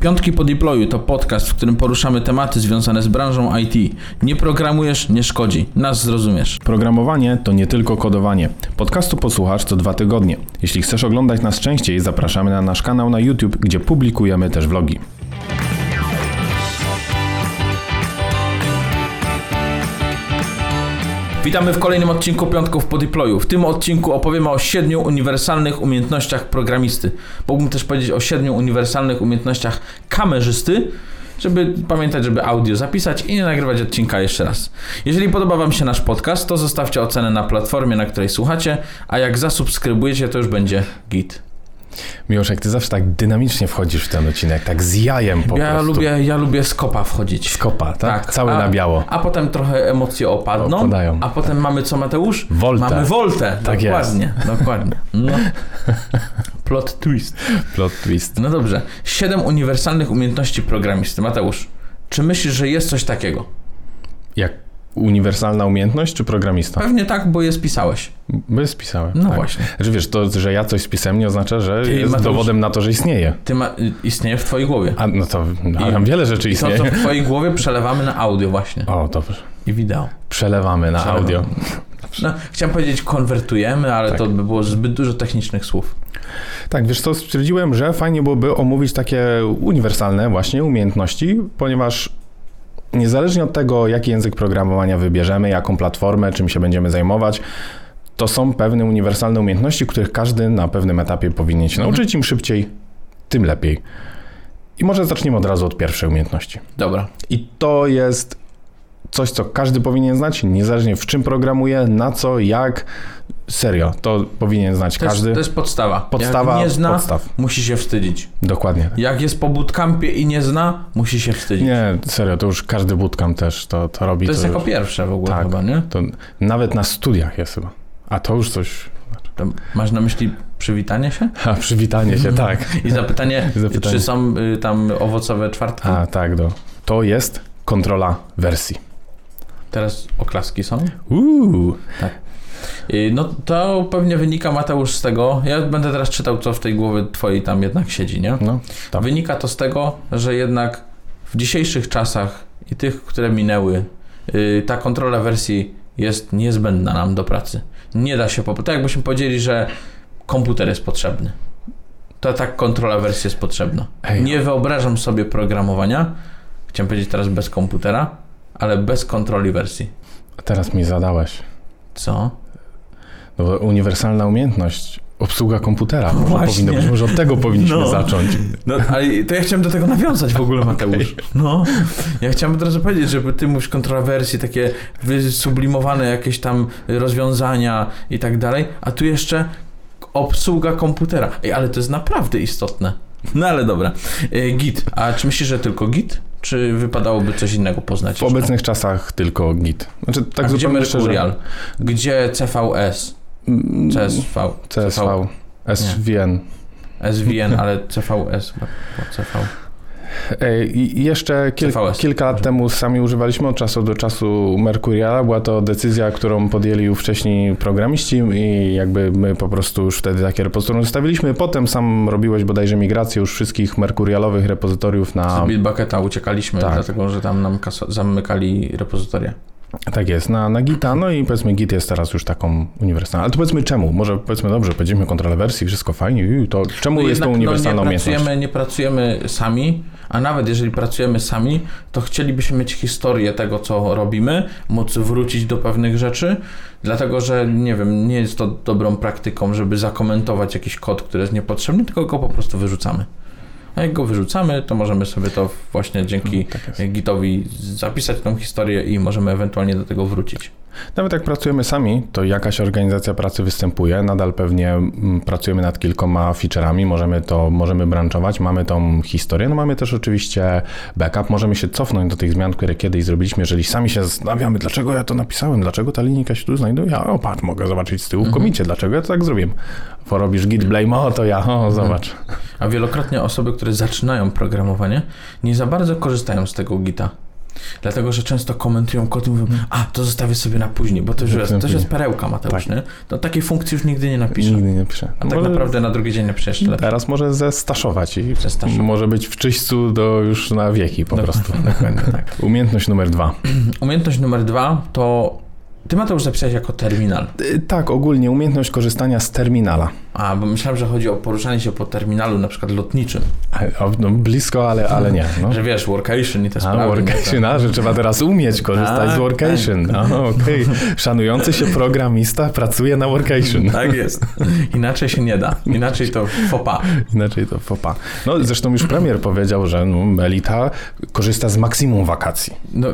Piątki po deployu to podcast, w którym poruszamy tematy związane z branżą IT. Nie programujesz, nie szkodzi. Nas zrozumiesz. Programowanie to nie tylko kodowanie. Podcastu posłuchasz co dwa tygodnie. Jeśli chcesz oglądać nas częściej, zapraszamy na nasz kanał na YouTube, gdzie publikujemy też vlogi. Witamy w kolejnym odcinku Piątków po deployu. W tym odcinku opowiemy o siedmiu uniwersalnych umiejętnościach programisty. Mógłbym też powiedzieć o siedmiu uniwersalnych umiejętnościach kamerzysty, żeby pamiętać, żeby audio zapisać i nie nagrywać odcinka jeszcze raz. Jeżeli podoba Wam się nasz podcast, to zostawcie ocenę na platformie, na której słuchacie, a jak zasubskrybujecie, to już będzie git. Miłoszek, ty zawsze tak dynamicznie wchodzisz w ten odcinek, tak z jajem po ja prostu. Lubię, ja lubię z kopa wchodzić. Z kopa, tak? Cały a, na biało. A potem trochę emocje opadną. Opadają. A potem mamy co, Mateusz? Voltę. Mamy Voltę. Tak jest. dokładnie, dokładnie. No. Plot twist. Plot twist. No dobrze. Siedem uniwersalnych umiejętności programisty. Mateusz, czy myślisz, że jest coś takiego? Jak uniwersalna umiejętność czy programista? Pewnie tak, bo je spisałeś. By spisałem. No tak. właśnie. Że wiesz, to, że ja coś spisałem nie oznacza, że Ty, jest Mateusz- dowodem na to, że istnieje. Ty ma, y, istnieje w twojej głowie. A no to no, I- tam wiele rzeczy I to, istnieje. co w twojej głowie przelewamy na audio właśnie. O, dobrze. I wideo. Przelewamy na Przelewamy. audio. No, chciałem powiedzieć konwertujemy, ale Tak. to by było zbyt dużo technicznych słów. Tak, wiesz co, stwierdziłem, że fajnie byłoby omówić takie uniwersalne właśnie umiejętności, ponieważ niezależnie od tego, jaki język programowania wybierzemy, jaką platformę, czym się będziemy zajmować, to są pewne uniwersalne umiejętności, których każdy na pewnym etapie powinien się nauczyć. Im szybciej, tym lepiej. I może zaczniemy od razu od pierwszej umiejętności. Dobra. I to jest coś, co każdy powinien znać, niezależnie w czym programuje, na co, jak. Serio, to powinien znać To jest, każdy. to jest podstawa. Podstawa Jak nie zna, podstaw. musi się wstydzić. Dokładnie. Jak jest po bootcampie i nie zna, musi się wstydzić. Nie, serio, to już każdy bootcamp też to, to robi. To jest jako pierwsze w ogóle Tak. chyba, nie? to nawet na studiach jest chyba. A to już coś. To masz na myśli przywitanie się? A przywitanie się, tak. I zapytanie, Zapytanie. czy są y, tam owocowe czwartki? A tak, do. To jest kontrola wersji. Teraz oklaski są? Uuu. Y, No to pewnie wynika, Mateusz, z tego, ja będę teraz czytał, co w tej głowie twojej tam jednak siedzi, nie? No, tak. Wynika to z tego, że jednak w dzisiejszych czasach i tych, które minęły, y, ta kontrola wersji jest niezbędna nam do pracy. Nie da się po Tak jakbyśmy powiedzieli, że komputer jest potrzebny. To tak kontrola wersji jest potrzebna. Ej. Nie wyobrażam sobie programowania, chciałem powiedzieć teraz bez komputera, ale bez kontroli wersji. A teraz mi zadałeś. Co? No bo uniwersalna umiejętność. Obsługa komputera. Może, Właśnie. powinno być, może od tego powinniśmy No. zacząć. No, ale to ja chciałem do tego nawiązać w ogóle, Mateusz. No, ja chciałem od razu powiedzieć, żeby ty mówisz kontrowersji, takie wysublimowane jakieś tam rozwiązania i tak dalej, a tu jeszcze obsługa komputera. Ej, ale to jest naprawdę istotne. No ale dobra. E, Git. A czy myślisz, że tylko Git? Czy wypadałoby coś innego poznać? W obecnych czasach tylko Git. Znaczy, tak a gdzie Mercurial? Gdzie CVS? CSV? CSV. SVN. SVN, ale CVS. CV. I jeszcze kil, kilka lat temu sami używaliśmy od czasu do czasu Mercuriala. Była to decyzja, którą podjęli już wcześniej programiści i jakby my po prostu już wtedy takie repozytorium zostawiliśmy. Potem sam robiłeś bodajże migrację już wszystkich mercurialowych repozytoriów na... Z Bitbucketa uciekaliśmy, Tak. dlatego że tam nam zamykali repozytoria. Tak jest, na, na Gita. No i powiedzmy Git jest teraz już taką uniwersalną. Ale to powiedzmy czemu? Może powiedzmy dobrze, powiedzieliśmy kontrolę wersji, wszystko fajnie. To czemu jest to Jednak, uniwersalna no, nie pracujemy, nie pracujemy sami, a nawet jeżeli pracujemy sami, to chcielibyśmy mieć historię tego, co robimy, móc wrócić do pewnych rzeczy, dlatego że, nie wiem, nie jest to dobrą praktyką, żeby zakomentować jakiś kod, który jest niepotrzebny, tylko go po prostu wyrzucamy. A jak go wyrzucamy, to możemy sobie to właśnie dzięki Tak jest. Gitowi zapisać tą historię i możemy ewentualnie do tego wrócić. Nawet jak pracujemy sami, to jakaś organizacja pracy występuje. Nadal pewnie mm, pracujemy nad kilkoma featureami, możemy to, możemy branchować, mamy tą historię, no mamy też oczywiście backup, możemy się cofnąć do tych zmian, które kiedyś zrobiliśmy, jeżeli sami się zastanawiamy, dlaczego ja to napisałem, dlaczego ta linijka się tu znajduje, ja o patrz, mogę zobaczyć z tyłu w komicie, dlaczego ja to tak zrobiłem. Porobisz git blame, o to ja, o zobacz. A wielokrotnie osoby, które zaczynają programowanie, nie za bardzo korzystają z tego Gita. Dlatego, że często komentują kod i mówią, a to zostawię sobie na później, bo to już jest, to już jest perełka, Mateusz, Tak. nie? To takiej funkcji już nigdy nie napiszę. Nigdy nie piszę. A tak Może naprawdę na drugi dzień jeszcze lepiej. Teraz może zestaszować i Zestaszować. może być w czyśćcu do już na wieki po prostu. Dokładnie tak. Umiejętność numer dwa. Umiejętność numer dwa to... Ty Mateusz zapisałeś jako terminal. Y, Tak, ogólnie umiejętność korzystania z terminala. A, bo myślałem, że chodzi o poruszanie się po terminalu, na przykład lotniczym. A, No, blisko, ale, ale nie. No. Że wiesz, workation i te A, sprawy. nie? workation, a, że trzeba teraz umieć korzystać z Tak, workation. A, okej. Szanujący się programista pracuje na workation. Tak jest. Inaczej się nie da. Inaczej to fopa. Inaczej to fopa. No, zresztą już premier powiedział, że no, elita korzysta z maksimum wakacji. No,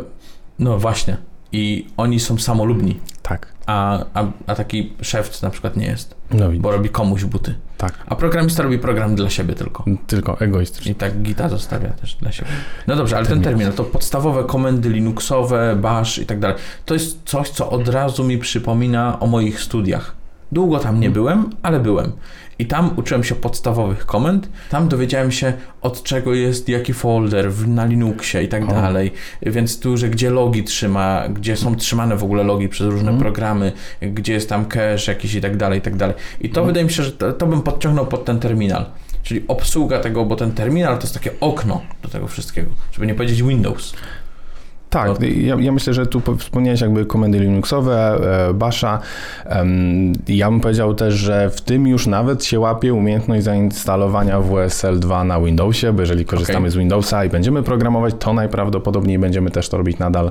no właśnie. I oni są samolubni. Tak. A, a, a taki szef na przykład nie jest, No bo robi komuś buty. Tak. A programista robi program dla siebie tylko. Tylko egoistycznie. I tak gita zostawia też dla siebie. No dobrze, ale ten terminal to podstawowe komendy Linuxowe, bash i tak dalej. To jest coś, co od razu mi przypomina o moich studiach. Długo tam nie byłem, ale byłem. I tam uczyłem się podstawowych komend. Tam dowiedziałem się, od czego jest jaki folder w, na Linuxie i tak dalej. Więc tu, że gdzie logi trzyma, gdzie są trzymane w ogóle logi przez różne programy, gdzie jest tam cache jakiś i tak dalej, i tak dalej. I to wydaje mi się, że to, to bym podciągnął pod ten terminal. Czyli obsługa tego, bo ten terminal to jest takie okno do tego wszystkiego, żeby nie powiedzieć Windows. Tak, ja, ja myślę, że tu po- wspomniałeś jakby komendy Linuxowe, e, Basha. Ja bym powiedział też, że w tym już nawet się łapie umiejętność zainstalowania WSL 2 na Windowsie, bo jeżeli korzystamy Okej. z Windowsa i będziemy programować, to najprawdopodobniej będziemy też to robić nadal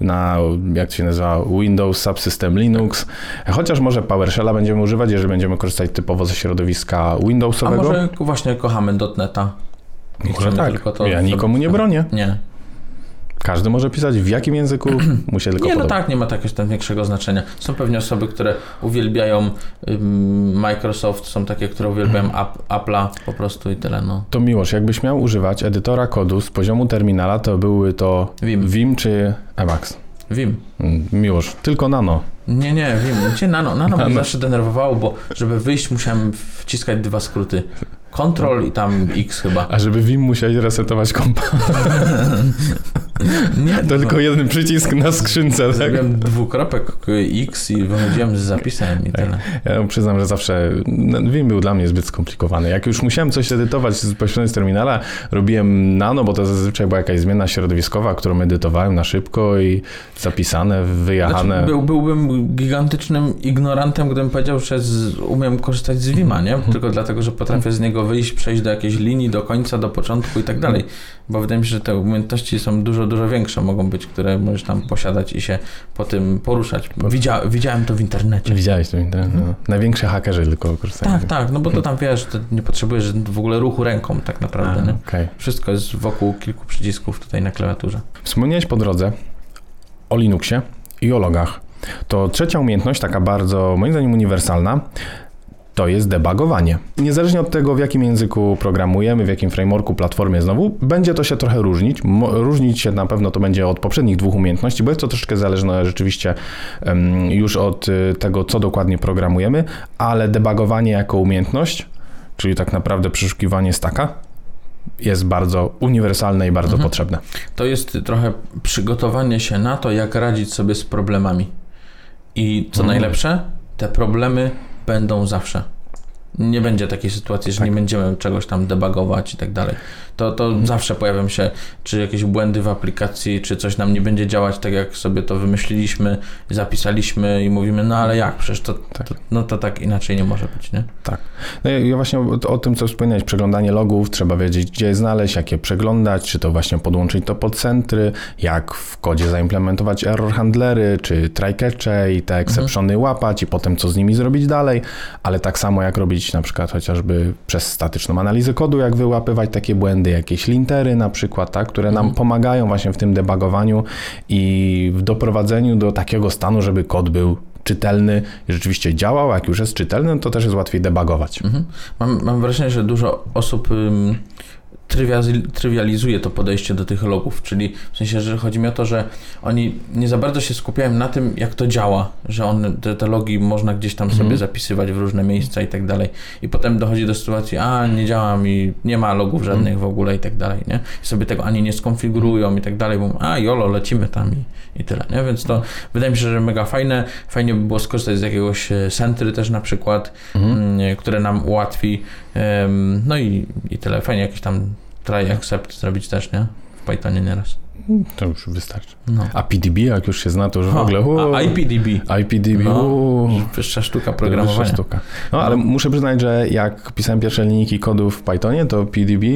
na, jak to się nazywa, Windows Subsystem Linux. Chociaż może PowerShella będziemy używać, jeżeli będziemy korzystać typowo ze środowiska A Windowsowego. może właśnie kochamy .NETA? Może tak. ja nikomu nie bronię. Nie. Każdy może pisać w jakim języku mu się tylko Nie, no podoba. tak, nie ma jakiegoś tam większego znaczenia. Są pewnie osoby, które uwielbiają Microsoft, są takie, które uwielbiają App, Apple'a po prostu i tyle, no. To Miłosz, jakbyś miał używać edytora kodu z poziomu terminala, to były to Vim. Vim czy Emacs? Vim. Mm, Miłosz, tylko nano. Nie, nie, Vim. Gdzie nano? Nano mnie zawsze denerwowało, bo żeby wyjść musiałem wciskać dwa skróty. Ctrl i tam X chyba. A żeby Vim musiałeś resetować kompa, Nie, to tylko jeden przycisk na skrzynce, tak? Zrobiłem dwukropek X i wychodziłem z zapisem i tyle. Ja przyznam, że zawsze no, Vim był dla mnie zbyt skomplikowany. Jak już musiałem coś edytować z terminala, robiłem nano, bo to zazwyczaj była jakaś zmiana środowiskowa, którą edytowałem na szybko i zapisane, wyjechane. Znaczy, był, byłbym gigantycznym ignorantem, gdybym powiedział, że z, umiem korzystać z Vima, nie? Tylko dlatego, że potrafię z niego wyjść, przejść do jakiejś linii, do końca, do początku i tak dalej. Bo wydaje mi się, że te umiejętności są dużo, dużo większe mogą być, które możesz tam posiadać i się po tym poruszać. Widzia, widziałem to w internecie. Widziałeś to w internecie? No. Największy hakerzy tylko korzystają. Tak, tak, no bo to tam wiesz, to nie potrzebujesz w ogóle ruchu ręką tak naprawdę, nie? Okej. Wszystko jest wokół kilku przycisków tutaj na klawiaturze. Wspomniałeś po drodze o Linuxie i o logach. To trzecia umiejętność, taka bardzo, moim zdaniem, uniwersalna, to jest debugowanie. Niezależnie od tego, w jakim języku programujemy, w jakim frameworku, platformie znowu, będzie to się trochę różnić. Różnić się na pewno to będzie od poprzednich dwóch umiejętności, bo jest to troszeczkę zależne rzeczywiście już od y, tego, co dokładnie programujemy, ale debugowanie jako umiejętność, czyli tak naprawdę przeszukiwanie staka, jest bardzo uniwersalne i bardzo Mhm. potrzebne. To jest trochę przygotowanie się na to, jak radzić sobie z problemami. I co Mhm. najlepsze, te problemy będą zawsze. Nie będzie takiej sytuacji, że Tak. nie będziemy czegoś tam debugować i tak dalej. To, to Mhm. zawsze pojawią się czy jakieś błędy w aplikacji, czy coś nam nie będzie działać tak, jak sobie to wymyśliliśmy, zapisaliśmy i mówimy, no ale jak, przecież to, Tak. to, no to tak inaczej nie może być, nie? Tak. No ja- właśnie o, o tym, co wspomniałeś, przeglądanie logów, trzeba wiedzieć, gdzie je znaleźć, jak je przeglądać, czy to właśnie podłączyć to pod centry, jak w kodzie zaimplementować error handlery, czy try-catche i te exceptiony łapać i potem co z nimi zrobić dalej, ale tak samo jak robić na przykład chociażby przez statyczną analizę kodu, jak wyłapywać takie błędy, jakieś lintery na przykład, tak, które nam pomagają właśnie w tym debugowaniu i w doprowadzeniu do takiego stanu, żeby kod był czytelny i rzeczywiście działał, jak już jest czytelny, to też jest łatwiej debugować. Mhm. Mam, mam wrażenie, że dużo osób trywializuje to podejście do tych logów, czyli w sensie, że chodzi mi o to, że oni nie za bardzo się skupiają na tym, jak to działa, że on, te, te logi można gdzieś tam Mhm. sobie zapisywać w różne miejsca i tak dalej i potem dochodzi do sytuacji, a nie działa mi, nie ma logów Mhm. żadnych w ogóle i tak dalej, nie? I sobie tego ani nie skonfigurują i tak dalej, bo a jolo, lecimy tam i, i tyle, nie? Więc to wydaje mi się, że mega fajne, fajnie by było skorzystać z jakiegoś e, Sentry też na przykład, Mhm. mm, które nam ułatwi, no i, i tyle, fajnie jakiś tam try accept zrobić też, nie? W Pythonie nieraz. To już wystarczy. No. A PDB, jak już się zna, to już w ogóle... uuu, A IPDB, IPDB, No. wyższa sztuka to wyższa programowania. sztuka. No, ale muszę przyznać, że jak pisałem pierwsze linijki kodu w Pythonie, to PDB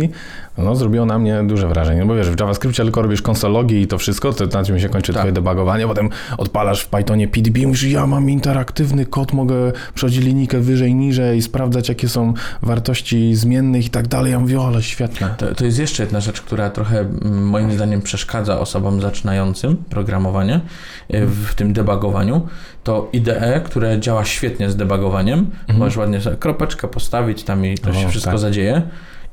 no, zrobiło na mnie duże wrażenie. No bo wiesz, w JavaScriptie tylko robisz konsologi i to wszystko, to na czym się kończy Tak. twoje debugowanie, potem odpalasz w Pythonie PDB i mówisz, ja mam interaktywny kod, mogę przechodzić linijkę wyżej, niżej, sprawdzać jakie są wartości zmiennych i tak dalej. Ja mówię, o, ale świetne. To, to jest jeszcze jedna rzecz, która trochę mm, moim zdaniem przeszkadza osobom zaczynającym programowanie y, w tym debugowaniu. To IDE, które działa świetnie z debugowaniem. Możesz ładnie sobie kropeczkę postawić tam i to Mhm. O, się wszystko tak. zadzieje.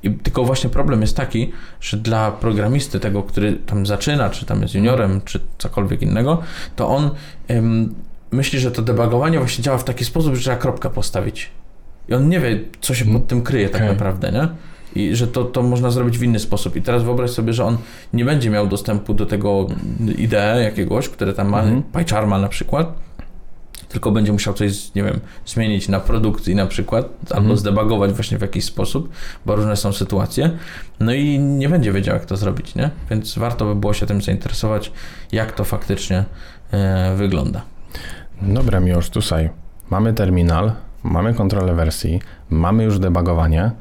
I tylko właśnie problem jest taki, że dla programisty tego, który tam zaczyna, czy tam jest juniorem, czy cokolwiek innego, to on ym, myśli, że to debugowanie właśnie działa w taki sposób, że trzeba kropkę postawić. I on nie wie, co się pod tym kryje tak Okej. naprawdę, nie? I że to, to można zrobić w inny sposób. I teraz wyobraź sobie, że on nie będzie miał dostępu do tego IDE jakiegoś, które tam ma, Mhm. PyCharma na przykład, tylko będzie musiał coś, nie wiem, zmienić na produkcji na przykład, albo Mhm. zdebagować właśnie w jakiś sposób, bo różne są sytuacje, no i nie będzie wiedział, jak to zrobić, nie? Więc warto by było się tym zainteresować, jak to faktycznie e, wygląda. Dobra, Miłosz, tutaj mamy terminal, mamy kontrolę wersji, mamy już debugowanie,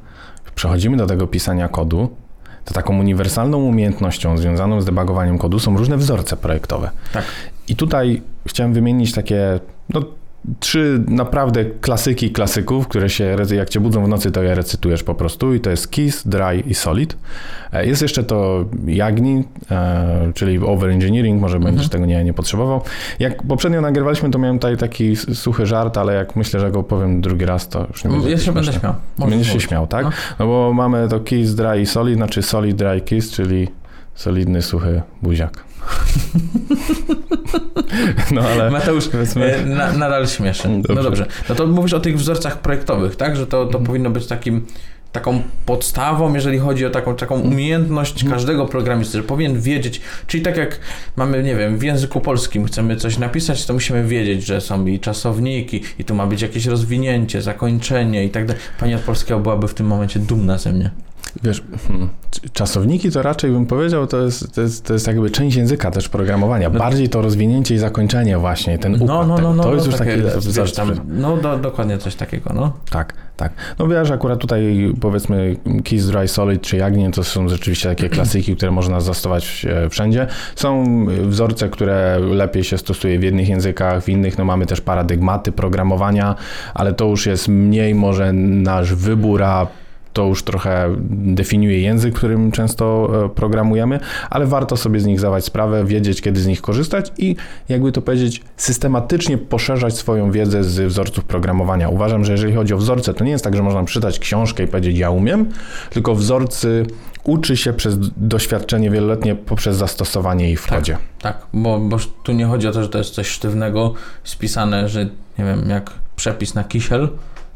przechodzimy do tego pisania kodu, to taką uniwersalną umiejętnością związaną z debugowaniem kodu są różne wzorce projektowe. Tak. I tutaj chciałem wymienić takie, no, trzy naprawdę klasyki klasyków, które się, jak cię budzą w nocy, to je recytujesz po prostu i to jest Kiss, Dry i Solid. E, Jest jeszcze to Jagni, e, czyli overengineering, może będziesz tego nie, nie potrzebował. Jak poprzednio nagrywaliśmy, to miałem tutaj taki suchy żart, ale jak myślę, że go powiem drugi raz, to już nie będzie Jeszcze będę śmieszne. śmiał. Będziesz się śmiał, tak? No. No bo mamy to Kiss, Dry i Solid, znaczy Solid, Dry, Kiss, czyli solidny, suchy buziak. no ale... Mateusz, e, na, nadal śmieszy. No Dobrze. dobrze. No to mówisz o tych wzorcach projektowych, tak? Że to, to powinno być takim taką podstawą, jeżeli chodzi o taką, taką umiejętność każdego programisty, że powinien wiedzieć, czyli tak jak mamy, nie wiem, w języku polskim chcemy coś napisać, to musimy wiedzieć, że są i czasowniki, i tu ma być jakieś rozwinięcie, zakończenie i tak dalej. Pani od polskiego byłaby w tym momencie dumna ze mnie. Wiesz, hmm, czasowniki to raczej bym powiedział, to jest, to jest, to jest jakby część języka też programowania. No- Bardziej to rozwinięcie i zakończenie właśnie, ten układ No, no, no, no, to jest no, już takie, taki wiesz, tam, no do, dokładnie coś takiego, no. Tak, tak. No wiesz, akurat tutaj powiedzmy Kiss Dry Solid czy Jagnie to są rzeczywiście takie klasyki, które można zastosować e, wszędzie. Są wzorce, które lepiej się stosuje w jednych językach, w innych no mamy też paradygmaty programowania, ale to już jest mniej może nasz wybór, a to już trochę definiuje język, którym często e, programujemy, ale warto sobie z nich zdawać sprawę, wiedzieć, kiedy z nich korzystać i, jakby to powiedzieć, systematycznie poszerzać swoją wiedzę z wzorców programowania. Uważam, że jeżeli chodzi o wzorce, to nie jest tak, że można przeczytać książkę i powiedzieć, ja umiem, tylko wzorcy uczy się przez doświadczenie wieloletnie poprzez zastosowanie ich w Tak. kodzie. Tak, bo, bo tu nie chodzi o to, że to jest coś sztywnego, spisane, że nie wiem, jak przepis na kisiel.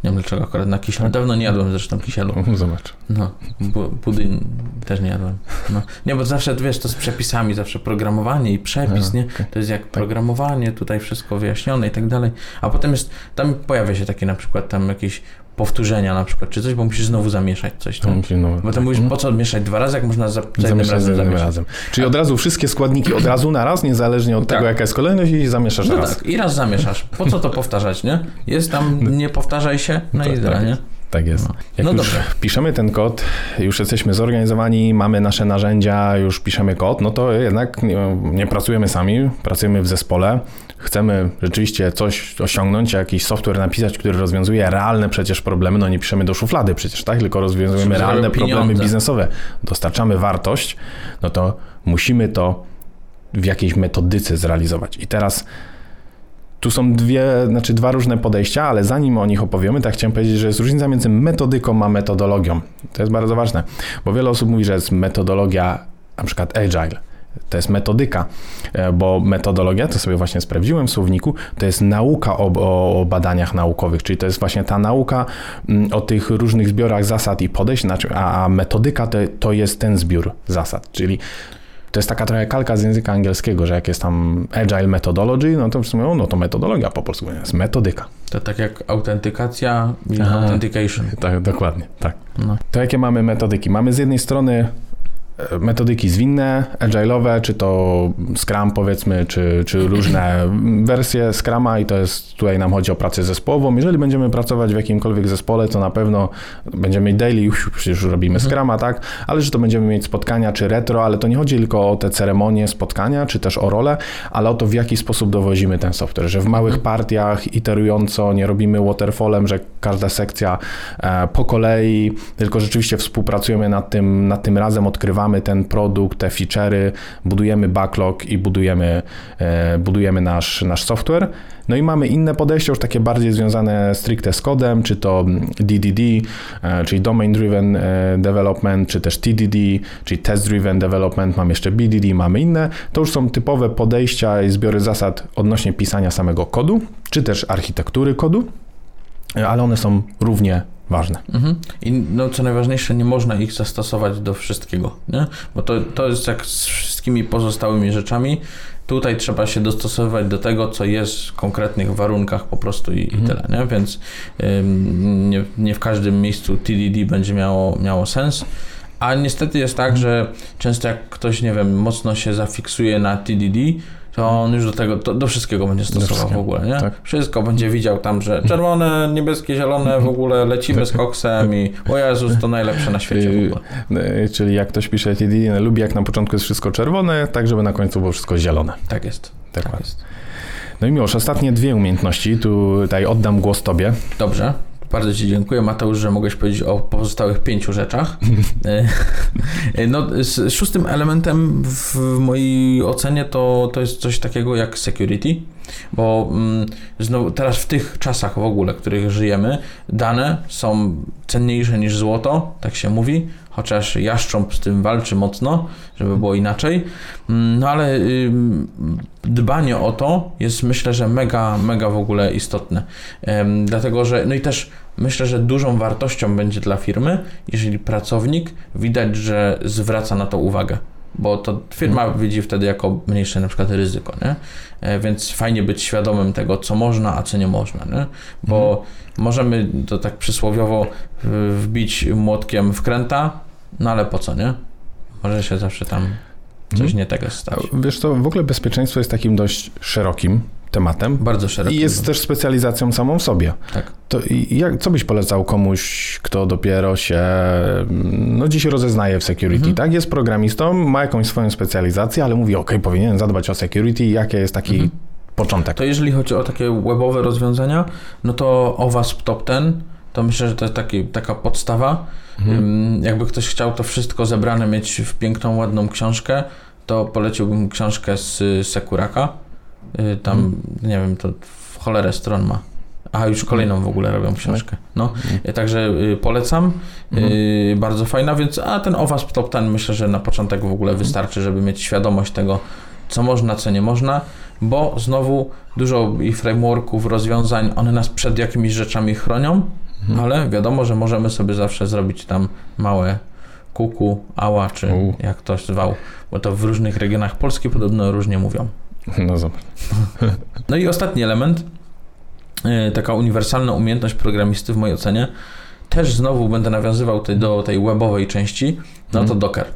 Nie wiem dlaczego akurat na kisiel. Dawno nie jadłem zresztą kisielu. Zobacz. No, bu- budyń też nie jadłem. No. Nie, bo zawsze, wiesz, to z przepisami, zawsze programowanie i przepis, Aha, nie? okej. To jest jak programowanie, tutaj wszystko wyjaśnione i tak dalej. A potem jest, tam pojawia się takie na przykład tam jakieś powtórzenia na przykład, czy coś, bo musisz znowu zamieszać coś tam. no, Bo to mówisz, po co mieszać dwa razy, jak można za, za jednym Zamieszasz razem za zamieszać. razem. Czyli od razu wszystkie składniki od razu na raz, niezależnie od Tak. tego, jaka jest kolejność i zamieszasz No raz. tak, i raz zamieszasz. Po co to powtarzać, nie? Jest tam, nie powtarzaj się, no Tak, i tyle, tak. nie? Tak jest. No. Jak No już dobrze. piszemy ten kod, już jesteśmy zorganizowani, mamy nasze narzędzia, już piszemy kod, no to jednak nie, nie pracujemy sami, pracujemy w zespole. Chcemy rzeczywiście coś osiągnąć, jakiś software napisać, który rozwiązuje realne przecież problemy. No nie piszemy do szuflady przecież, tak? Tylko rozwiązujemy realne problemy biznesowe. Dostarczamy wartość, no to musimy to w jakiejś metodyce zrealizować. I teraz tu są dwie, znaczy dwa różne podejścia, ale zanim o nich opowiemy, tak chciałem powiedzieć, że jest różnica między metodyką a metodologią. To jest bardzo ważne, bo wiele osób mówi, że jest metodologia na przykład agile. To jest metodyka, e, bo metodologia, to sobie właśnie sprawdziłem w słowniku, to jest nauka o, o, badaniach naukowych, czyli to jest właśnie ta nauka mm, o tych różnych zbiorach zasad i podejść, znaczy, a, metodyka to, to jest ten zbiór zasad, czyli to jest taka trochę kalka z języka angielskiego, że jak jest tam agile methodology, no to w sumie no to metodologia po polsku jest metodyka. To tak jak autentykacja i authentication. Tak, dokładnie, tak. No. To jakie mamy metodyki? Mamy z jednej strony metodyki zwinne, agile'owe, czy to Scrum powiedzmy, czy, czy różne wersje Scruma i to jest, tutaj nam chodzi o pracę zespołową. Jeżeli będziemy pracować w jakimkolwiek zespole, to na pewno będziemy mieć daily, już przecież robimy mhm. Scruma, tak, ale że to będziemy mieć spotkania czy retro, ale to nie chodzi tylko o te ceremonie, spotkania, czy też o rolę, ale o to, w jaki sposób dowozimy ten software, że w małych mhm. partiach, iterująco, nie robimy waterfallem, że każda sekcja e, po kolei, tylko rzeczywiście współpracujemy nad tym, nad tym razem, odkrywamy mamy ten produkt, te feature'y, budujemy backlog i budujemy, e, budujemy nasz, nasz software. No i mamy inne podejście, już takie bardziej związane stricte z kodem, czy to DDD, e, czyli Domain Driven e, Development, czy też TDD, czyli Test Driven Development, mamy jeszcze BDD, mamy inne. To już są typowe podejścia i zbiory zasad odnośnie pisania samego kodu, czy też architektury kodu, ale one są równie ważne. Mhm. I no, co najważniejsze, nie można ich zastosować do wszystkiego, nie? bo to, to jest jak z wszystkimi pozostałymi rzeczami. Tutaj trzeba się dostosowywać do tego, co jest w konkretnych warunkach po prostu i, mhm. i tyle, nie? więc ym, nie, nie w każdym miejscu TDD będzie miało, miało sens. A niestety jest tak, że często jak ktoś, nie wiem, mocno się zafiksuje na TDD, to on już do tego, to, do wszystkiego będzie stosował w ogóle, nie? Tak. Wszystko będzie widział tam, że czerwone, niebieskie, zielone, w ogóle lecimy z koksem i o Jezus, to najlepsze na świecie w ogóle. Czyli jak ktoś pisze TDD, lubi jak na początku jest wszystko czerwone, tak żeby na końcu było wszystko zielone. Tak jest. Tak, tak jest. No i Miłosz, ostatnie dwie umiejętności, tutaj oddam głos Tobie. Dobrze. Bardzo Ci dziękuję, Mateusz, że mogłeś powiedzieć o pozostałych pięciu rzeczach. E, no, szóstym elementem w mojej ocenie to, to jest coś takiego jak security, bo mm, znowu teraz w tych czasach w ogóle, w których żyjemy, dane są cenniejsze niż złoto, tak się mówi, chociaż jaszcząb z tym walczy mocno, żeby było inaczej. Mm, no ale dbanie o to jest myślę, że mega, mega w ogóle istotne. Dlatego, że no i też myślę, że dużą wartością będzie dla firmy, jeżeli pracownik widać, że zwraca na to uwagę bo to firma hmm. widzi wtedy jako mniejsze na przykład ryzyko, nie? E, więc fajnie być świadomym tego, co można, a co nie można, nie? Bo hmm. możemy to tak przysłowiowo wbić młotkiem w kręta, no ale po co, nie? Może się zawsze tam coś hmm. nie tego stać. Wiesz to w ogóle bezpieczeństwo jest takim dość szerokim tematem. Bardzo szerokim. I jest też specjalizacją samą w sobie. Tak. To jak, co byś polecał komuś, kto dopiero się no dziś rozeznaje w security, mhm. tak? Jest programistą, ma jakąś swoją specjalizację, ale mówi, ok, powinien zadbać o security, jakie jest taki mhm. początek? To jeżeli chodzi o takie webowe rozwiązania, no to OWASP Top 10 to myślę, że to jest taki, taka podstawa. Mhm. Jakby ktoś chciał to wszystko zebrane mieć w piękną, ładną książkę, to poleciłbym książkę z Sekuraka. Y, tam, mhm. nie wiem, to w cholerę stron ma. A już kolejną w ogóle robią książkę. No, mhm. także y, polecam. Mhm. Bardzo fajna, więc a ten OWASP Top Ten myślę, że na początek w ogóle wystarczy, żeby mieć świadomość tego, co można, co nie można, bo znowu dużo i frameworków, rozwiązań, one nas przed jakimiś rzeczami chronią, mhm. ale wiadomo, że możemy sobie zawsze zrobić tam małe kuku, ała, czy U. jak ktoś zwał, bo to w różnych regionach Polski podobno różnie mówią. No zobacz. No i ostatni element, e, taka uniwersalna umiejętność programisty w mojej ocenie, też znowu będę nawiązywał do tej webowej części, no to mhm. Docker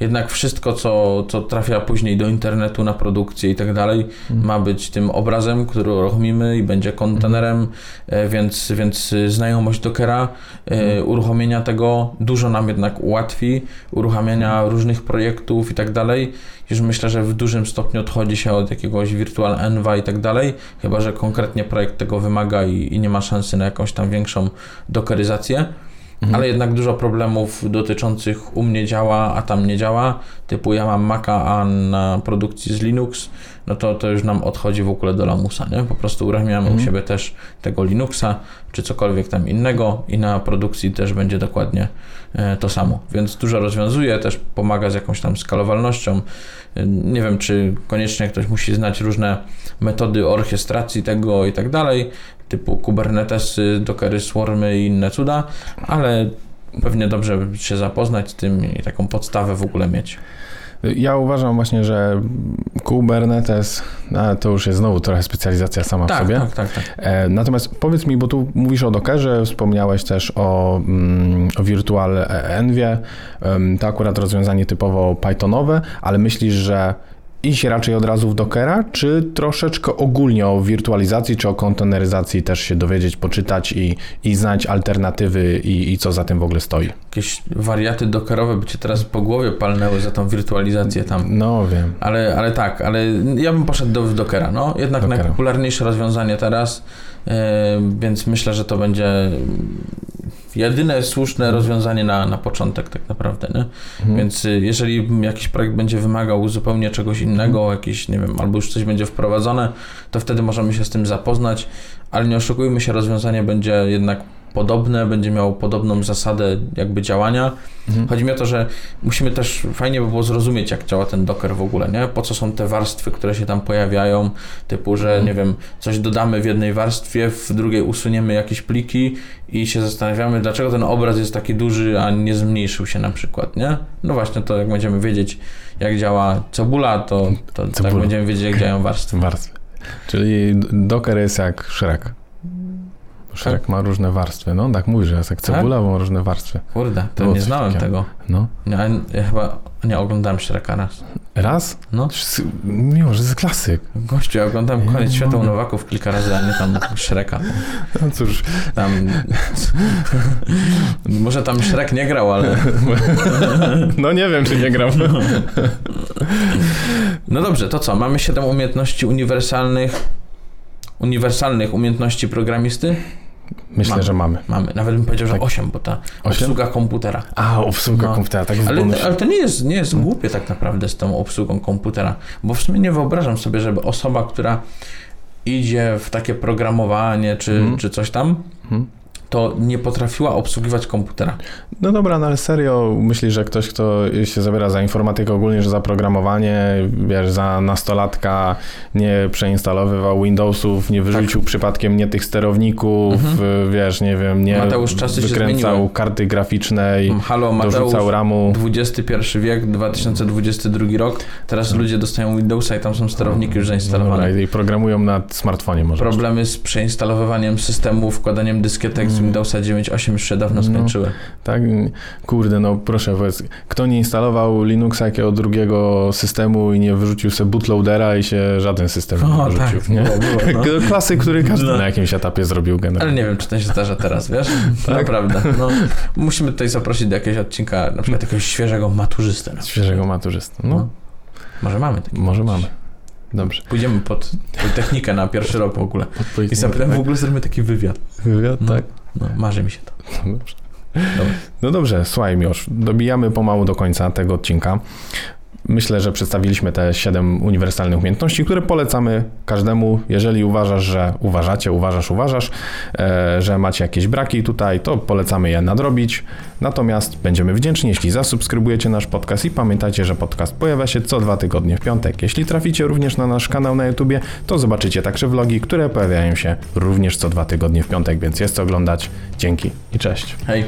jednak wszystko, co, co trafia później do internetu na produkcję i tak dalej, mhm. ma być tym obrazem, który uruchomimy i będzie kontenerem, e, więc, więc znajomość Dockera, e, mhm. uruchomienia tego dużo nam jednak ułatwi, uruchamiania mhm. różnych projektów i tak dalej. Już myślę, że w dużym stopniu odchodzi się od jakiegoś Virtual Enva i tak dalej, chyba że konkretnie projekt tego wymaga i, i nie ma szansy na jakąś tam większą dokeryzację. Mhm. ale jednak dużo problemów dotyczących u mnie działa, a tam nie działa. Typu ja mam Maca, a na produkcji z Linux no to, to już nam odchodzi w ogóle do lamusa, nie? Po prostu uruchamiamy u siebie też tego Linuxa, czy cokolwiek tam innego i na produkcji też będzie dokładnie e, to samo. Więc dużo rozwiązuje, też pomaga z jakąś tam skalowalnością. E, Nie wiem, czy koniecznie ktoś musi znać różne metody orchestracji tego i tak dalej, typu Kubernetesy, Dockery, Swarmy i inne cuda, ale pewnie dobrze się zapoznać z tym i taką podstawę w ogóle mieć. Ja uważam właśnie, że Kubernetes, a to już jest znowu trochę specjalizacja sama w Tak, sobie. tak, tak, tak. E, Natomiast powiedz mi, bo tu mówisz o Dockerze, wspomniałeś też o, mm, o Virtual Envie, Em, to akurat rozwiązanie typowo Pythonowe, ale myślisz, że iść raczej od razu w Dockera, czy troszeczkę ogólnie o wirtualizacji, czy o konteneryzacji też się dowiedzieć, poczytać i, i znać alternatywy i, i co za tym w ogóle stoi? Jakieś wariaty dockerowe by cię teraz po głowie palnęły za tą wirtualizację tam. No wiem. Ale, ale tak, ale ja bym poszedł do w Dockera, no. Jednak Dockera. najpopularniejsze rozwiązanie teraz, yy, więc myślę, że to będzie jedyne słuszne rozwiązanie na, na początek tak naprawdę, nie? Mhm. Więc y, jeżeli jakiś projekt będzie wymagał zupełnie czegoś innego, jakiś, nie wiem, albo już coś będzie wprowadzone, to wtedy możemy się z tym zapoznać, ale nie oszukujmy się, rozwiązanie będzie jednak podobne, będzie miało podobną zasadę jakby działania. Mhm. Chodzi mi o to, że musimy też, fajnie by było zrozumieć, jak działa ten Docker w ogóle, nie? Po co są te warstwy, które się tam pojawiają, typu, że nie wiem, coś dodamy w jednej warstwie, w drugiej usuniemy jakieś pliki i się zastanawiamy, dlaczego ten obraz jest taki duży, a nie zmniejszył się na przykład, nie? No właśnie, to jak będziemy wiedzieć, jak działa cebula, to, to tak Cebula. będziemy wiedzieć, jak działają warstwy. Warstwy. Czyli Docker jest jak Shrek. Shrek ma różne warstwy, no tak mówi, że jest jak cebula, bo ma różne warstwy. Kurde, to Było nie znałem takiego. tego. No. Ja, ja chyba nie oglądałem Shreka raz. Raz? No. Mimo, że jest klasyk. Gościu, ja oglądałem Ja Koniec nie Świata u. Nowaków kilka razy, a nie tam Shreka. No cóż, Tam... Może tam Shrek nie grał, ale... no nie wiem, czy nie gram. No dobrze, to co? Mamy 7 umiejętności uniwersalnych. Uniwersalnych umiejętności programisty? Myślę, Mamy. że mamy. Mamy. Nawet bym powiedział, że Tak. 8, bo ta Osiem? obsługa komputera. A, obsługa No. komputera, tak Ale, ale to nie jest, nie jest głupie tak naprawdę z tą obsługą komputera, bo w sumie nie wyobrażam sobie, żeby osoba, która idzie w takie programowanie czy, Mhm. czy coś tam, Mhm. To nie potrafiła obsługiwać komputera. No dobra, no ale serio, myślisz, że ktoś, kto się zabiera za informatykę ogólnie, że za programowanie, wiesz, za nastolatka nie przeinstalowywał Windowsów, nie wyrzucił przypadkiem nie tych sterowników, Mhm. wiesz, nie wiem, nie Mateusz, czasy wykręcał karty graficznej, Halo Mateusz, dorzucał ramu. XXI wiek, 2022 rok, teraz ludzie dostają Windowsa i tam są sterowniki już zainstalowane. Dobra, I programują na smartfonie może. Problemy z przeinstalowywaniem systemu, wkładaniem dyskietek z Windowsa 9.8 już się dawno No. skończyły. Tak, kurde, no proszę powiedz, kto nie instalował Linuxa jakiego drugiego systemu i nie wyrzucił sobie bootloadera i się żaden system nie O, wyrzucił, tak, nie? było, było, no. Klasy, który każdy No. na jakimś etapie zrobił Ale generalnie. nie wiem, czy to się zdarza teraz, wiesz? Tak? Naprawdę. No, musimy tutaj zaprosić do jakiegoś odcinka, na przykład jakiegoś świeżego maturzystę. No. Świeżego maturzysty. No, No. Może mamy taki. może mamy. Dobrze. Pójdziemy pod technikę na pierwszy rok w ogóle. I zapytamy w ogóle zrobimy taki wywiad. Wywiad, No. tak. No, marzy mi się to. Dobrze. Dobra. No dobrze, słuchaj Miłosz, dobijamy pomału do końca tego odcinka. Myślę, że przedstawiliśmy te 7 uniwersalnych umiejętności, które polecamy każdemu. Jeżeli uważasz, że uważacie, uważasz, uważasz, e, że macie jakieś braki tutaj, to polecamy je nadrobić. Natomiast będziemy wdzięczni, jeśli zasubskrybujecie nasz podcast i pamiętajcie, że podcast pojawia się co dwa tygodnie w piątek. Jeśli traficie również na nasz kanał na YouTubie, to zobaczycie także vlogi, które pojawiają się również co dwa tygodnie w piątek, więc jest co oglądać. Dzięki i cześć. Hej.